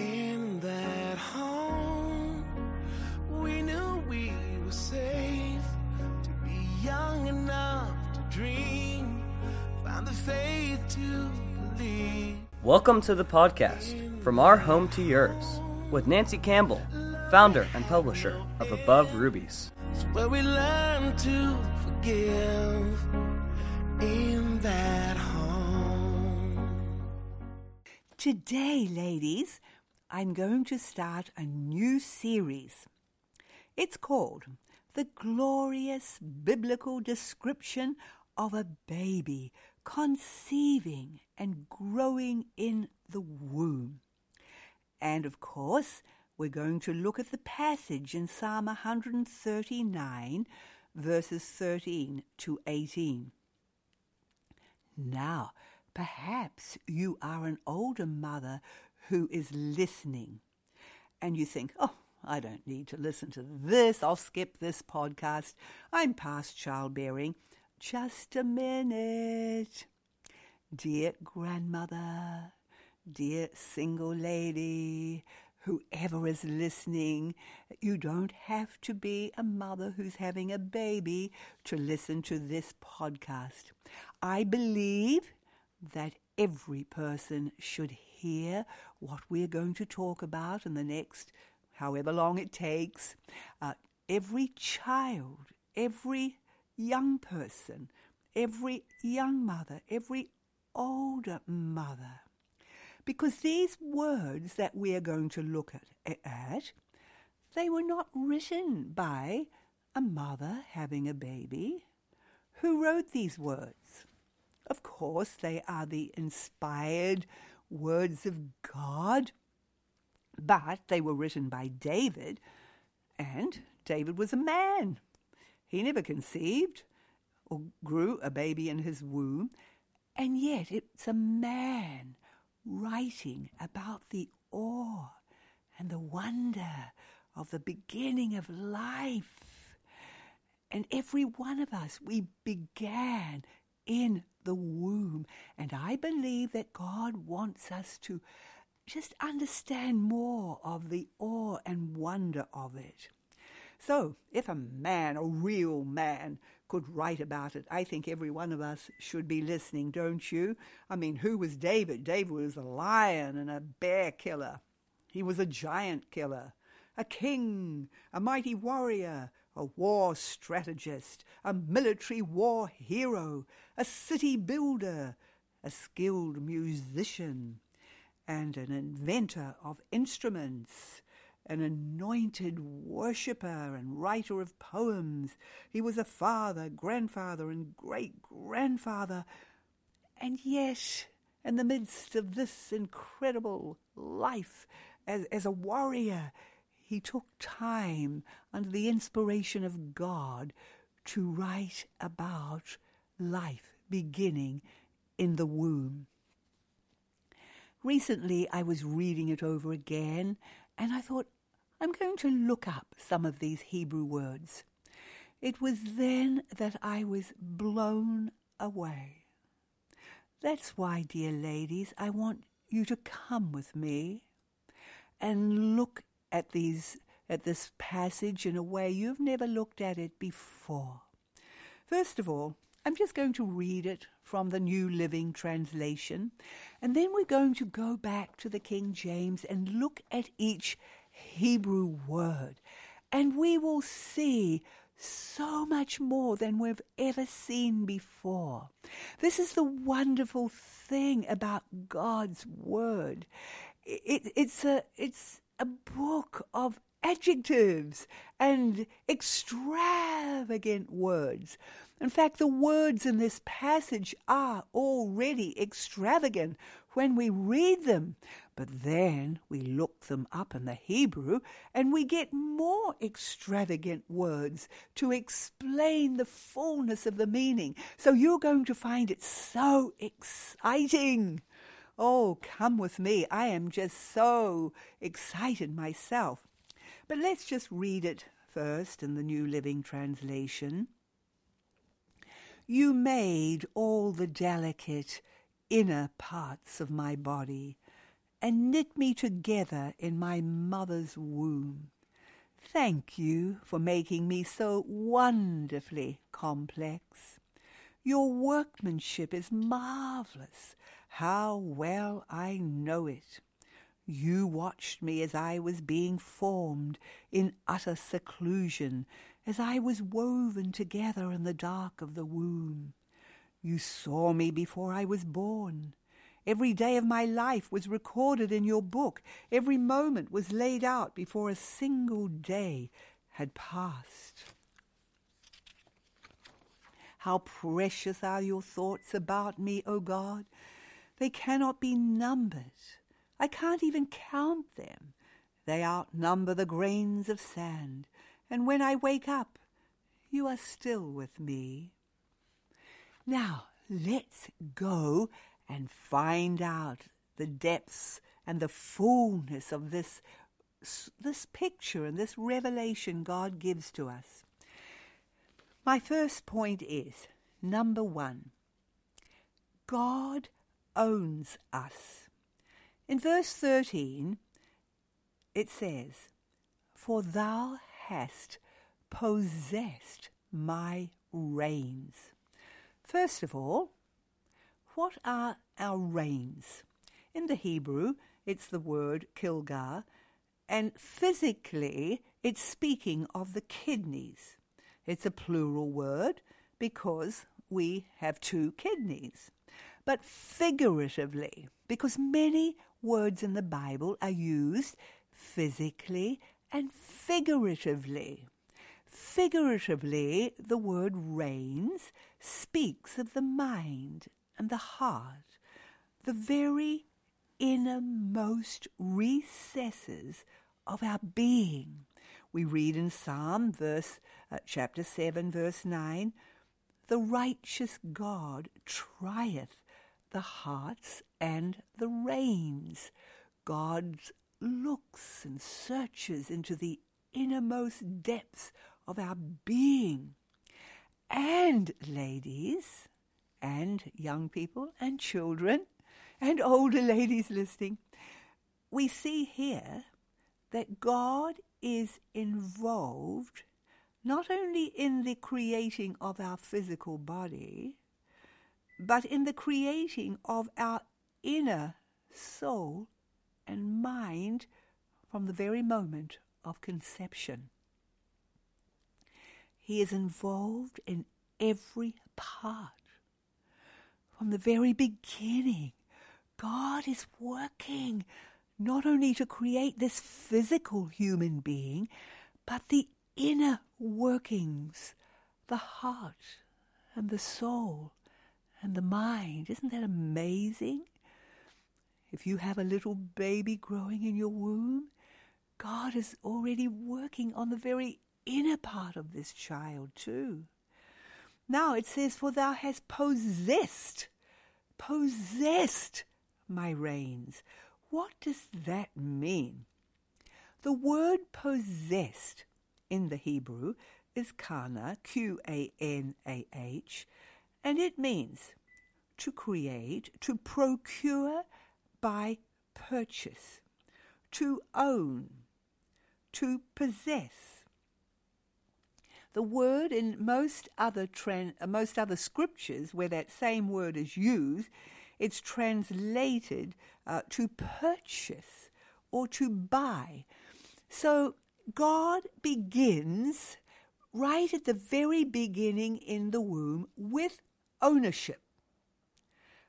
In that home, we knew we were safe to be young enough to dream, find the faith to believe. Welcome to the podcast, From Our Home to Yours, with Nancy Campbell, founder and publisher of Above Rubies. It's where we learn to forgive in that home. Today, ladies, I'm going to start a new series. It's called The Glorious Biblical Description of a Baby Conceiving and Growing in the Womb. And of course, we're going to look at the passage in Psalm 139, verses 13 to 18. Now, perhaps you are an older mother who is listening and you think, oh, I don't need to listen to this. I'll skip this podcast. I'm past childbearing. Just a minute. Dear grandmother, dear single lady, whoever is listening, you don't have to be a mother who's having a baby to listen to this podcast. I believe that every person should hear what we're going to talk about in the next however long it takes. Uh, every child, every young person, every young mother, every older mother. Because these words that we are going to look at, at, they were not written by a mother having a baby. Who wrote these words? Of course, they are the inspired words of God, but they were written by David, and David was a man. He never conceived or grew a baby in his womb, and yet it's a man writing about the awe and the wonder of the beginning of life. And every one of us, we began in the womb. And I believe that God wants us to just understand more of the awe and wonder of it. So, if a man, a real man, could write about it, I think every one of us should be listening, don't you? I mean, who was David? David was a lion and a bear killer. He was a giant killer, a king, a mighty warrior, a war strategist, a military war hero, a city builder, a skilled musician, and an inventor of instruments, an anointed worshipper and writer of poems. He was a father, grandfather, and great grandfather. And yet, in the midst of this incredible life as, as a warrior, he took time under the inspiration of God to write about life beginning in the womb. Recently, I was reading it over again, and I thought, I'm going to look up some of these Hebrew words. It was then that I was blown away. That's why, dear ladies, I want you to come with me and look at these at this passage in a way you've never looked at it before. First of all, I'm just going to read it from the New Living Translation, and then we're going to go back to the King James and look at each Hebrew word, and we will see so much more than we've ever seen before. This is the wonderful thing about God's Word. It, it's a it's a book of adjectives and extravagant words. In fact, the words in this passage are already extravagant when we read them. But then we look them up in the Hebrew and we get more extravagant words to explain the fullness of the meaning. So you're going to find it so exciting. Oh, come with me. I am just so excited myself. But let's just read it first in the New Living Translation. You made all the delicate inner parts of my body and knit me together in my mother's womb. Thank you for making me so wonderfully complex. Your workmanship is marvellous. How well I know it. You watched me as I was being formed in utter seclusion, as I was woven together in the dark of the womb. You saw me before I was born. Every day of my life was recorded in your book. Every moment was laid out before a single day had passed. How precious are your thoughts about me, O God! They cannot be numbered. I can't even count them. They outnumber the grains of sand. And when I wake up, you are still with me. Now, let's go and find out the depths and the fullness of this, this picture and this revelation God gives to us. My first point is number one God owns us. In verse 13, it says, For thou hast possessed my reins. First of all, what are our reins? In the Hebrew, it's the word kilgar, and physically, it's speaking of the kidneys. It's a plural word because we have two kidneys. But figuratively, because many words in the Bible are used physically and figuratively. Figuratively, the word reins speaks of the mind and the heart, the very innermost recesses of our being. We read in Psalm verse uh, chapter 7 verse 9, the righteous God trieth the hearts and the reins. God looks and searches into the innermost depths of our being. And ladies, and young people, and children, and older ladies listening, we see here that God is involved not only in the creating of our physical body, but in the creating of our inner soul and mind from the very moment of conception. He is involved in every part. From the very beginning, God is working not only to create this physical human being, but the inner workings, the heart and the soul and the mind. Isn't that amazing? If you have a little baby growing in your womb, God is already working on the very inner part of this child too. Now it says, For thou hast possessed, possessed my reins. What does that mean? The word possessed in the Hebrew is kana, Q A N A H, and it means to create, to procure by purchase, to own, to possess. The word in most other most other scriptures where that same word is used, it's translated uh, to purchase or to buy. So God begins right at the very beginning in the womb with ownership.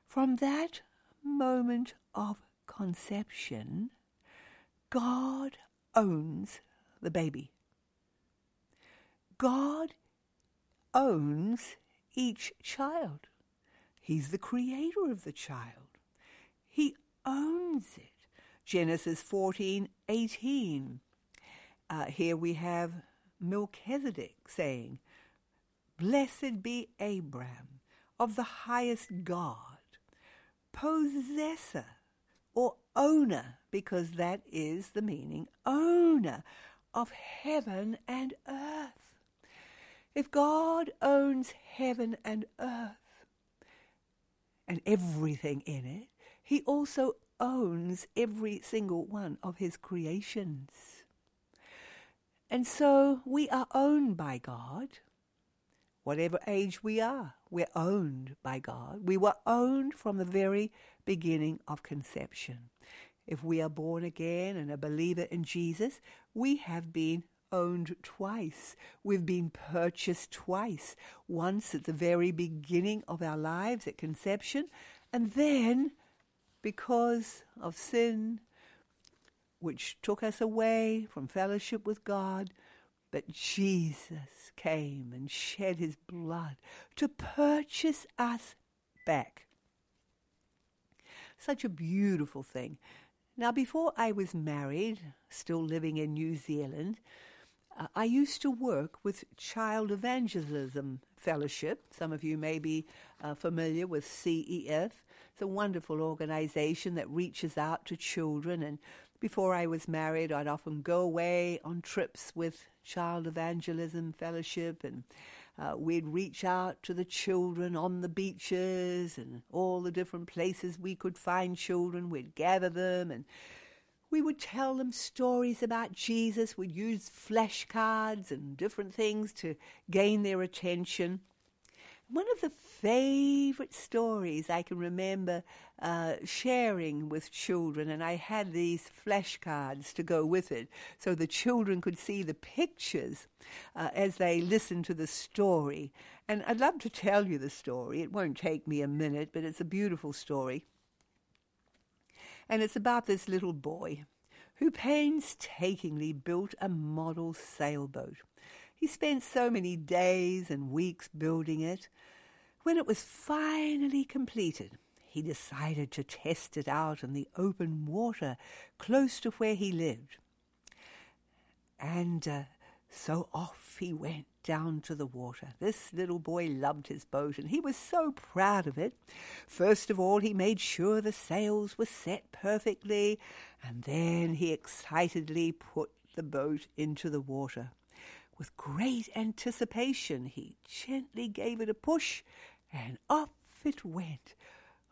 From that moment of conception, God owns the baby. God owns each child. He's the creator of the child. He owns it. Genesis 14 18. Uh, here we have Melchizedek saying, Blessed be Abram of the highest God, possessor or owner, because that is the meaning, owner of heaven and earth. If God owns heaven and earth and everything in it, he also owns every single one of his creations. And so we are owned by God. Whatever age we are, we're owned by God. We were owned from the very beginning of conception. If we are born again and a believer in Jesus, we have been owned twice. We've been purchased twice. Once at the very beginning of our lives at conception, and then because of sin, which took us away from fellowship with God, but Jesus came and shed his blood to purchase us back. Such a beautiful thing. Now, before I was married, still living in New Zealand, uh, I used to work with Child Evangelism Fellowship. Some of you may be uh, familiar with CEF. It's a wonderful organization that reaches out to children. And before I was married, I'd often go away on trips with Child Evangelism Fellowship and uh, we'd reach out to the children on the beaches and all the different places we could find children. We'd gather them and we would tell them stories about Jesus. We'd use flashcards and different things to gain their attention. One of the favorite stories I can remember uh, sharing with children, and I had these flashcards to go with it so the children could see the pictures uh, as they listened to the story. And I'd love to tell you the story. It won't take me a minute, but it's a beautiful story. And it's about this little boy who painstakingly built a model sailboat. He spent so many days and weeks building it. When it was finally completed, he decided to test it out in the open water close to where he lived. And uh, so off he went down to the water. This little boy loved his boat and he was so proud of it. First of all, he made sure the sails were set perfectly, and then he excitedly put the boat into the water. With great anticipation, he gently gave it a push, and off it went.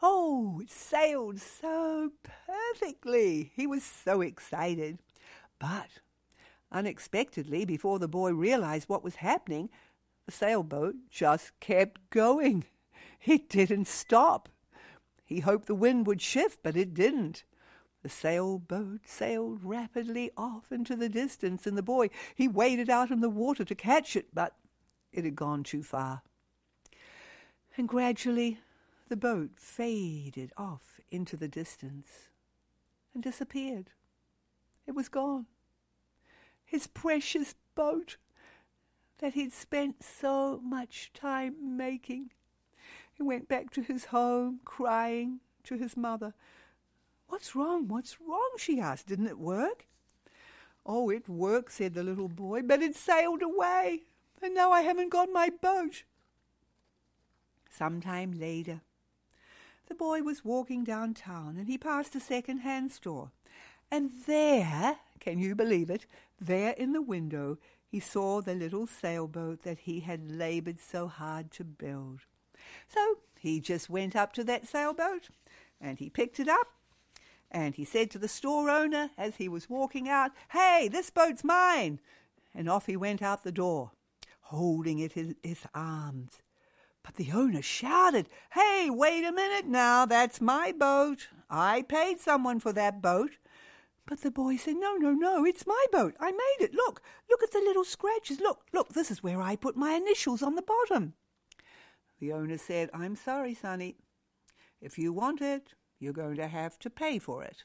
Oh, it sailed so perfectly. He was so excited. But unexpectedly, before the boy realized what was happening, the sailboat just kept going. It didn't stop. He hoped the wind would shift, but it didn't. The sailboat sailed rapidly off into the distance, and the boy, he waded out in the water to catch it, but it had gone too far. And gradually the boat faded off into the distance and disappeared. It was gone. His precious boat that he'd spent so much time making. He went back to his home, crying to his mother. What's wrong? What's wrong? she asked. Didn't it work? Oh, it worked, said the little boy, but it sailed away, and now I haven't got my boat. Some time later, the boy was walking downtown and he passed a second-hand store. And there, can you believe it, there in the window he saw the little sailboat that he had laboured so hard to build. So he just went up to that sailboat and he picked it up and he said to the store owner as he was walking out, Hey, this boat's mine. And off he went out the door, holding it in his arms. But the owner shouted, Hey, wait a minute now, that's my boat. I paid someone for that boat. But the boy said, No, no, no, it's my boat. I made it. Look, look at the little scratches. Look, look, this is where I put my initials on the bottom. The owner said, I'm sorry, Sonny. If you want it, you're going to have to pay for it.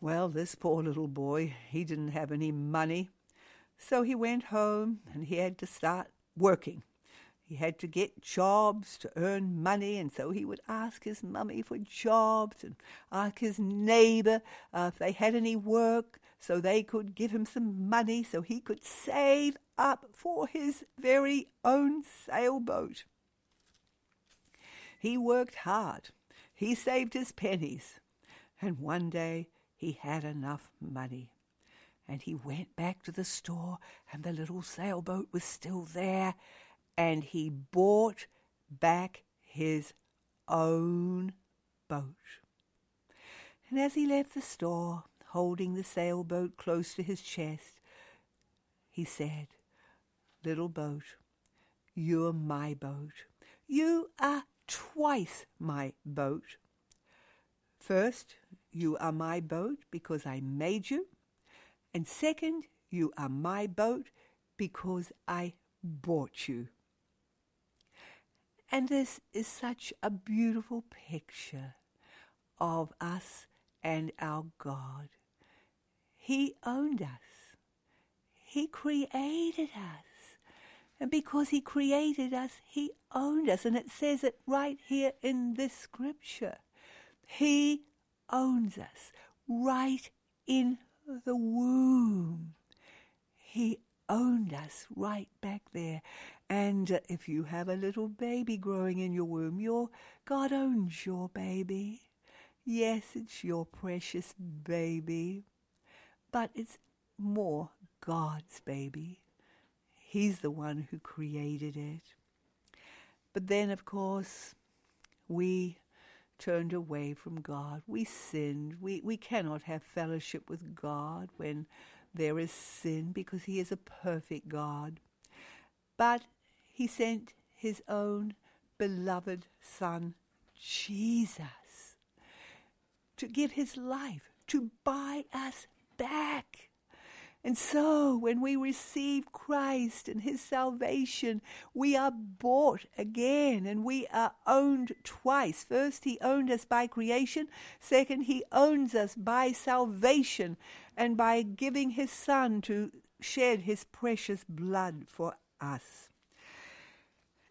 Well, this poor little boy, he didn't have any money. So he went home and he had to start working. He had to get jobs to earn money, and so he would ask his mummy for jobs and ask his neighbour uh, if they had any work so they could give him some money so he could save up for his very own sailboat. He worked hard he saved his pennies, and one day he had enough money. And he went back to the store, and the little sailboat was still there, and he bought back his own boat. And as he left the store, holding the sailboat close to his chest, he said, Little boat, you're my boat. You are twice my boat. First, you are my boat because I made you. And second, you are my boat because I bought you. And this is such a beautiful picture of us and our God. He owned us. He created us. And because He created us, He owned us. And it says it right here in this scripture. He owns us right in the womb. He owned us right back there. And uh, if you have a little baby growing in your womb, your God owns your baby. Yes, it's your precious baby, but it's more God's baby. He's the one who created it. But then, of course, we turned away from God. We sinned. We, we cannot have fellowship with God when there is sin because He is a perfect God. But He sent His own beloved Son, Jesus, to give His life, to buy us back. And so, when we receive Christ and His salvation, we are bought again and we are owned twice. First, He owned us by creation. Second, He owns us by salvation and by giving His Son to shed His precious blood for us.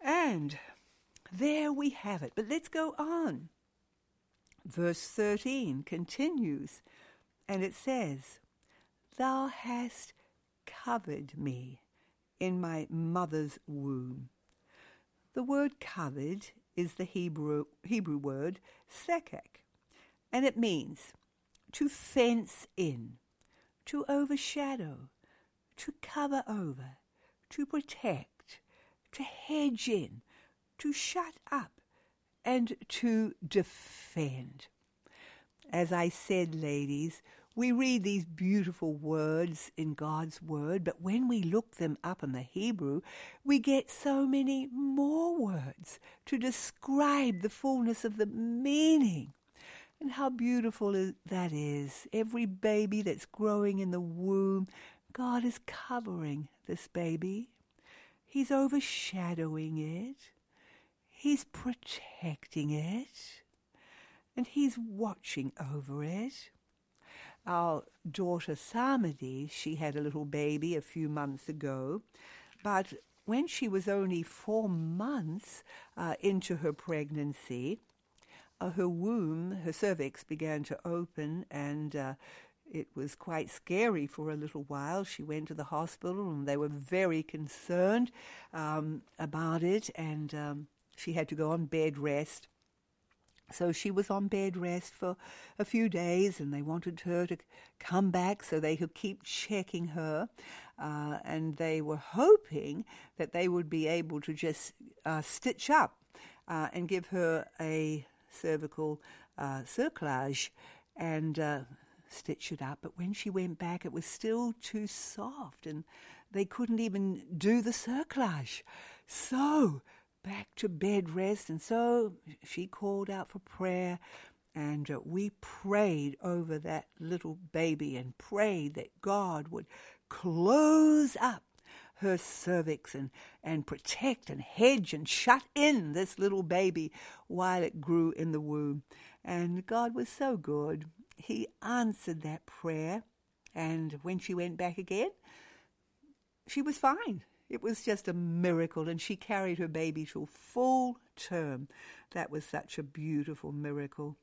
And there we have it. But let's go on. Verse 13 continues, and it says, Thou hast covered me in my mother's womb. The word covered is the Hebrew, Hebrew word sekek, and it means to fence in, to overshadow, to cover over, to protect, to hedge in, to shut up, and to defend. As I said, ladies, we read these beautiful words in God's Word, but when we look them up in the Hebrew, we get so many more words to describe the fullness of the meaning. And how beautiful that is. Every baby that's growing in the womb, God is covering this baby. He's overshadowing it. He's protecting it. And He's watching over it. Our daughter Samadi, she had a little baby a few months ago, but when she was only four months uh, into her pregnancy, uh, her womb, her cervix began to open and uh, it was quite scary for a little while. She went to the hospital and they were very concerned um, about it and um, she had to go on bed rest. So she was on bed rest for a few days, and they wanted her to come back so they could keep checking her. Uh, and they were hoping that they would be able to just uh, stitch up uh, and give her a cervical uh, cerclage and uh, stitch it up. But when she went back, it was still too soft, and they couldn't even do the cerclage. So back to bed rest. And so she called out for prayer. And uh, we prayed over that little baby and prayed that God would close up her cervix and, and protect and hedge and shut in this little baby while it grew in the womb. And God was so good. He answered that prayer. And when she went back again, she was fine. It was just a miracle, and she carried her baby to full term. That was such a beautiful miracle.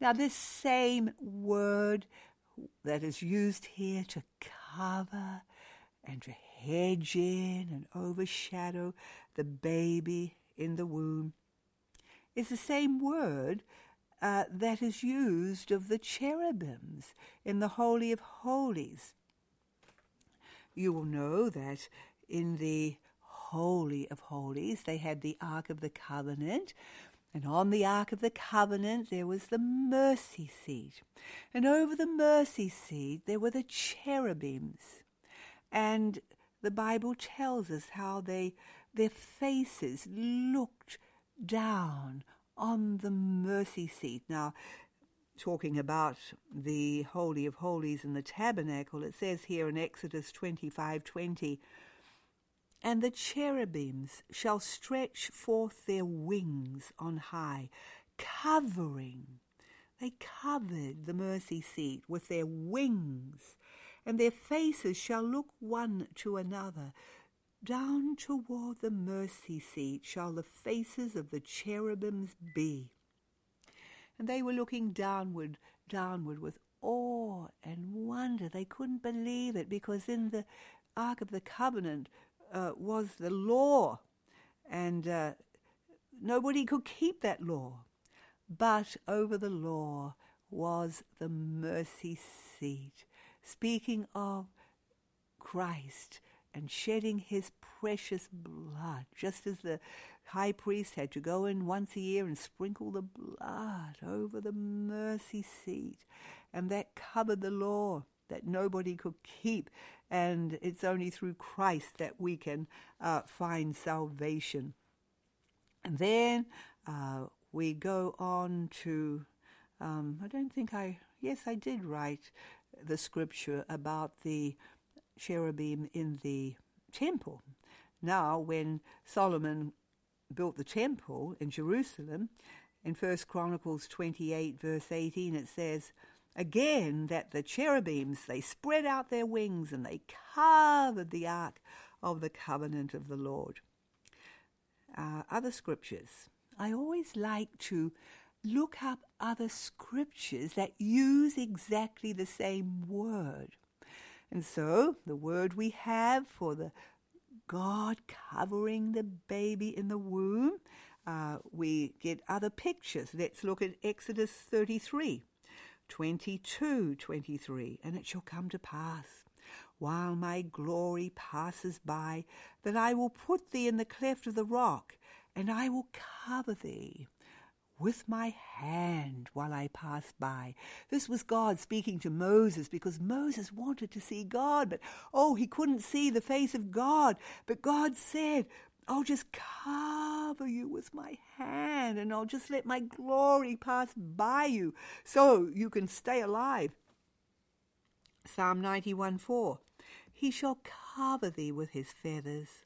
Now, this same word that is used here to cover and to hedge in and overshadow the baby in the womb is the same word uh, that is used of the cherubims in the Holy of Holies. You will know that in the Holy of Holies. They had the Ark of the Covenant, And on the Ark of the Covenant there was the mercy seat. And over the mercy seat there were the cherubims. And the Bible tells us how they their faces looked down on the mercy seat. Now, talking about the Holy of Holies and the tabernacle, it says here in Exodus 25 20, and the cherubims shall stretch forth their wings on high, covering. They covered the mercy seat with their wings, and their faces shall look one to another. Down toward the mercy seat shall the faces of the cherubims be. And they were looking downward, downward with awe and wonder. They couldn't believe it because in the Ark of the Covenant uh, was the law, and uh, nobody could keep that law. But over the law was the mercy seat, speaking of Christ and shedding his precious blood, just as the high priest had to go in once a year and sprinkle the blood over the mercy seat, and that covered the law that nobody could keep and it's only through Christ that we can uh, find salvation. And then uh, we go on to, um, I don't think I, yes, I did write the scripture about the cherubim in the temple. Now, when Solomon built the temple in Jerusalem, in First Chronicles 28, verse 18, it says, Again, that the cherubims, they spread out their wings and they covered the ark of the covenant of the Lord. Uh, other scriptures. I always like to look up other scriptures that use exactly the same word. And so, the word we have for the God covering the baby in the womb, uh, we get other pictures. Let's look at Exodus 33. 22 23 And it shall come to pass, while my glory passes by, that I will put thee in the cleft of the rock, and I will cover thee with my hand while I pass by. This was God speaking to Moses because Moses wanted to see God, but oh, he couldn't see the face of God. But God said, I'll just cover you with my hand and I'll just let my glory pass by you so you can stay alive. Psalm 91 4 He shall cover thee with his feathers,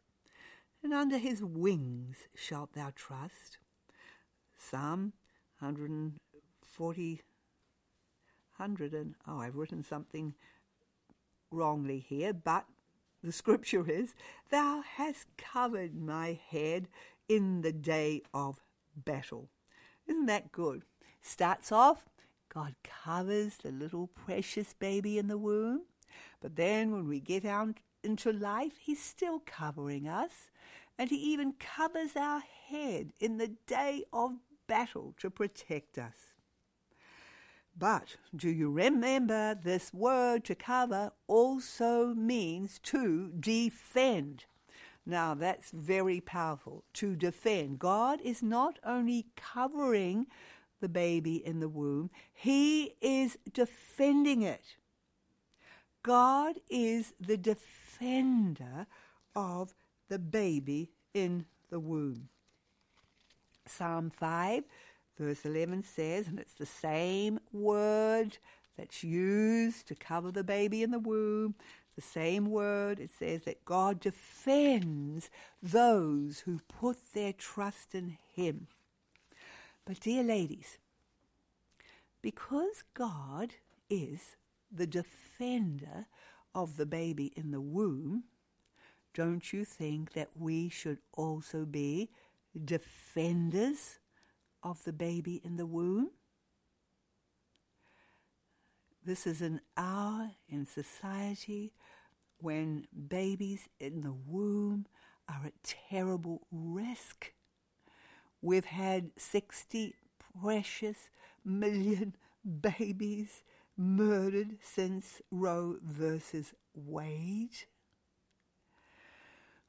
and under his wings shalt thou trust. Psalm 140 100 and oh I've written something wrongly here, but the scripture is, Thou hast covered my head in the day of battle. Isn't that good? Starts off, God covers the little precious baby in the womb. But then when we get out into life, He's still covering us. And He even covers our head in the day of battle to protect us. But do you remember this word to cover also means to defend? Now that's very powerful. To defend. God is not only covering the baby in the womb, He is defending it. God is the defender of the baby in the womb. Psalm 5 Verse 11 says, and it's the same word that's used to cover the baby in the womb, the same word. It says that God defends those who put their trust in Him. But, dear ladies, because God is the defender of the baby in the womb, don't you think that we should also be defenders of the baby in the womb. This is an hour in society when babies in the womb are at terrible risk. We've had 60 precious million babies murdered since Roe versus Wade.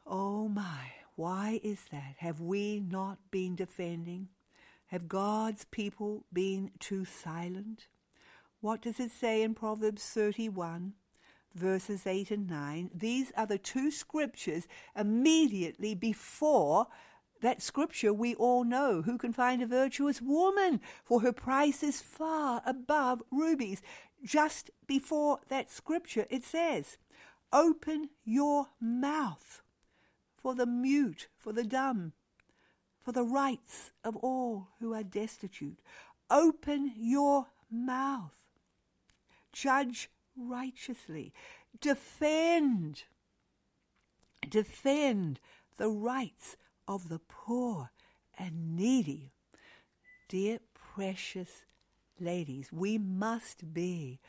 Oh my, why is that? Have we not been defending Have God's people been too silent? What does it say in Proverbs 31, verses 8 and 9? These are the two scriptures immediately before that scripture we all know. Who can find a virtuous woman? For her price is far above rubies. Just before that scripture, it says, Open your mouth for the mute, for the dumb, for the rights of all who are destitute. Open your mouth. Judge righteously. Defend. Defend the rights of the poor and needy. Dear precious ladies, we must be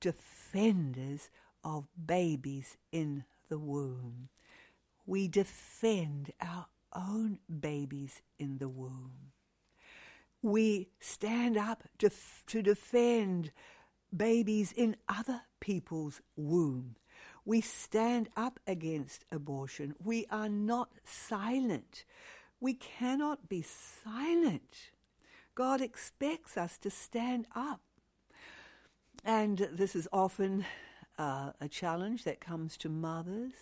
defenders of babies in the womb. We defend our own babies in the womb. We stand up to, to defend babies in other people's womb. We stand up against abortion. We are not silent. We cannot be silent. God expects us to stand up. And this is often uh, a challenge that comes to mothers.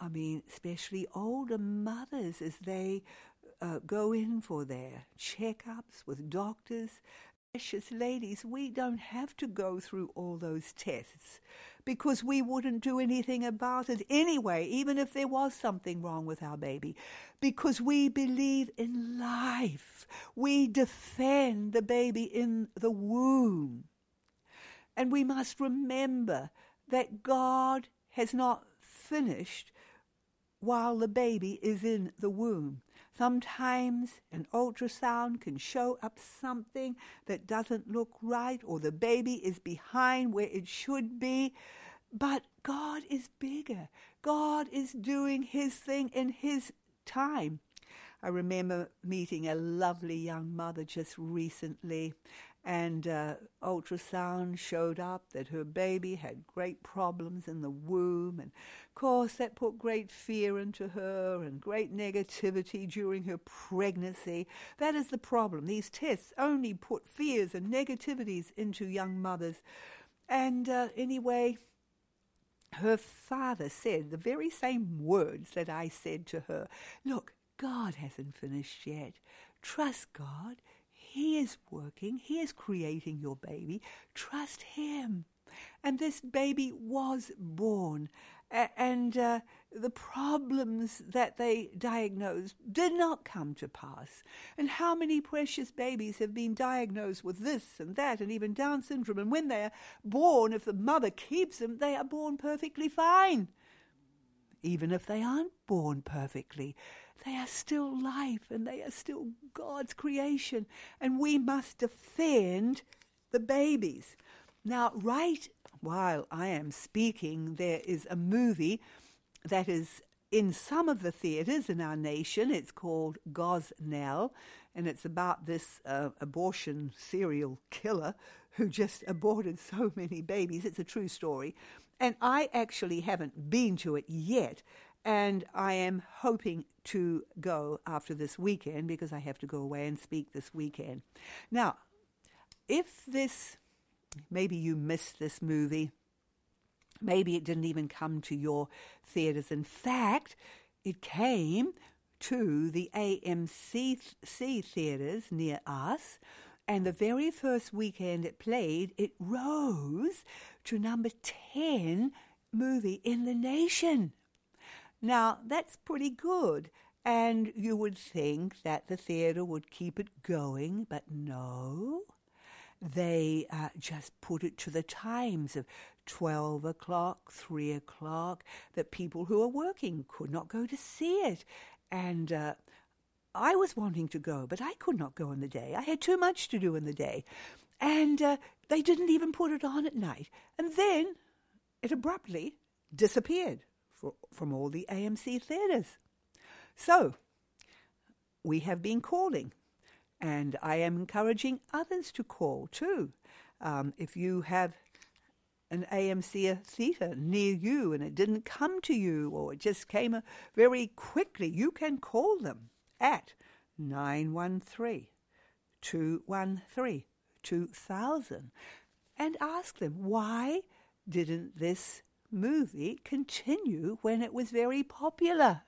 I mean, especially older mothers as they uh, go in for their checkups with doctors. Precious ladies, we don't have to go through all those tests because we wouldn't do anything about it anyway, even if there was something wrong with our baby, because we believe in life. We defend the baby in the womb. And we must remember that God has not finished while the baby is in the womb. Sometimes an ultrasound can show up something that doesn't look right, or the baby is behind where it should be. But God is bigger. God is doing His thing in His time. I remember meeting a lovely young mother just recently, and uh, ultrasound showed up that her baby had great problems in the womb and course that put great fear into her and great negativity during her pregnancy that is the problem these tests only put fears and negativities into young mothers and uh, anyway her father said the very same words that I said to her Look, God hasn't finished yet. Trust God. He is working, He is creating your baby. Trust Him. And this baby was born. And uh, the problems that they diagnosed did not come to pass. And how many precious babies have been diagnosed with this and that, and even Down syndrome? And when they are born, if the mother keeps them, they are born perfectly fine. Even if they aren't born perfectly, they are still life and they are still God's creation. And we must defend the babies. Now, right while I am speaking, there is a movie that is in some of the theatres in our nation. It's called Gosnell, and it's about this uh, abortion serial killer who just aborted so many babies. It's a true story. And I actually haven't been to it yet, and I am hoping to go after this weekend because I have to go away and speak this weekend. Now, if this, maybe you missed this movie, maybe it didn't even come to your theatres. In fact, it came to the AMC theatres near us. And the very first weekend it played, it rose to number 10 movie in the nation. Now, that's pretty good. And you would think that the theatre would keep it going, but no. They uh, just put it to the times of 12 o'clock, 3 o'clock, that people who are working could not go to see it. And uh, I was wanting to go, but I could not go in the day. I had too much to do in the day. And uh, they didn't even put it on at night. And then it abruptly disappeared for, from all the AMC theatres. So, we have been calling, and I am encouraging others to call too. Um, if you have an AMC theatre near you and it didn't come to you or it just came very quickly, you can call them at 913 213 2000 and ask them why didn't this movie continue when it was very popular?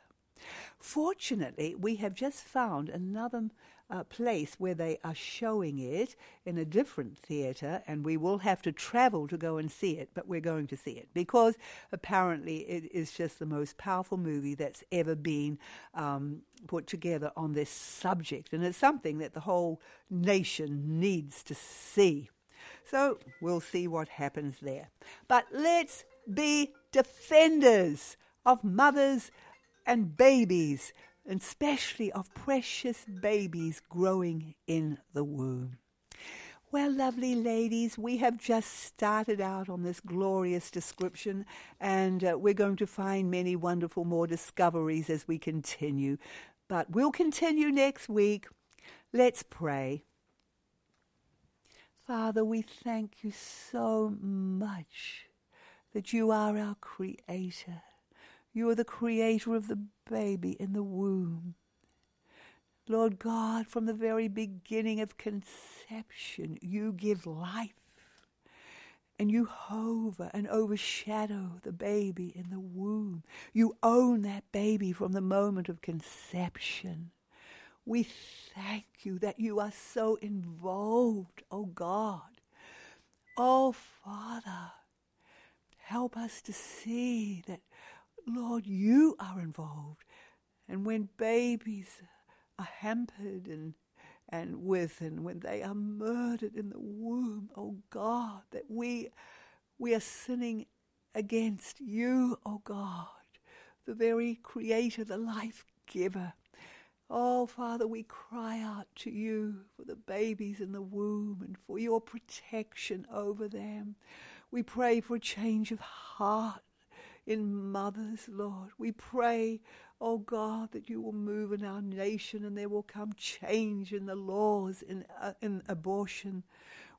Fortunately, we have just found another uh, place where they are showing it in a different theatre, and we will have to travel to go and see it, but we're going to see it because apparently it is just the most powerful movie that's ever been um, put together on this subject, and it's something that the whole nation needs to see. So we'll see what happens there. But let's be defenders of mothers and babies especially of precious babies growing in the womb. Well, lovely ladies, we have just started out on this glorious description, and uh, we're going to find many wonderful more discoveries as we continue. But we'll continue next week. Let's pray. Father, we thank you so much that you are our Creator you are the creator of the baby in the womb. Lord God, from the very beginning of conception, you give life. And you hover and overshadow the baby in the womb. You own that baby from the moment of conception. We thank you that you are so involved, oh God. Oh Father, help us to see that Lord, you are involved. And when babies are hampered and and with and when they are murdered in the womb, oh God, that we we are sinning against you, oh God, the very creator, the life giver. Oh, Father, we cry out to you for the babies in the womb and for your protection over them. We pray for a change of heart in mothers, Lord. We pray, oh God, that you will move in our nation and there will come change in the laws in, uh, in abortion.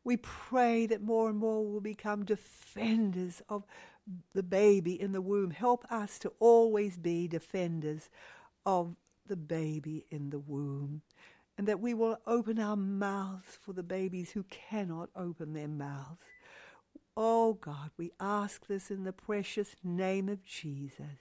We pray that more and more will become defenders of the baby in the womb. Help us to always be defenders of the baby in the womb. And that we will open our mouths for the babies who cannot open their mouths. Oh God, we ask this in the precious name of Jesus.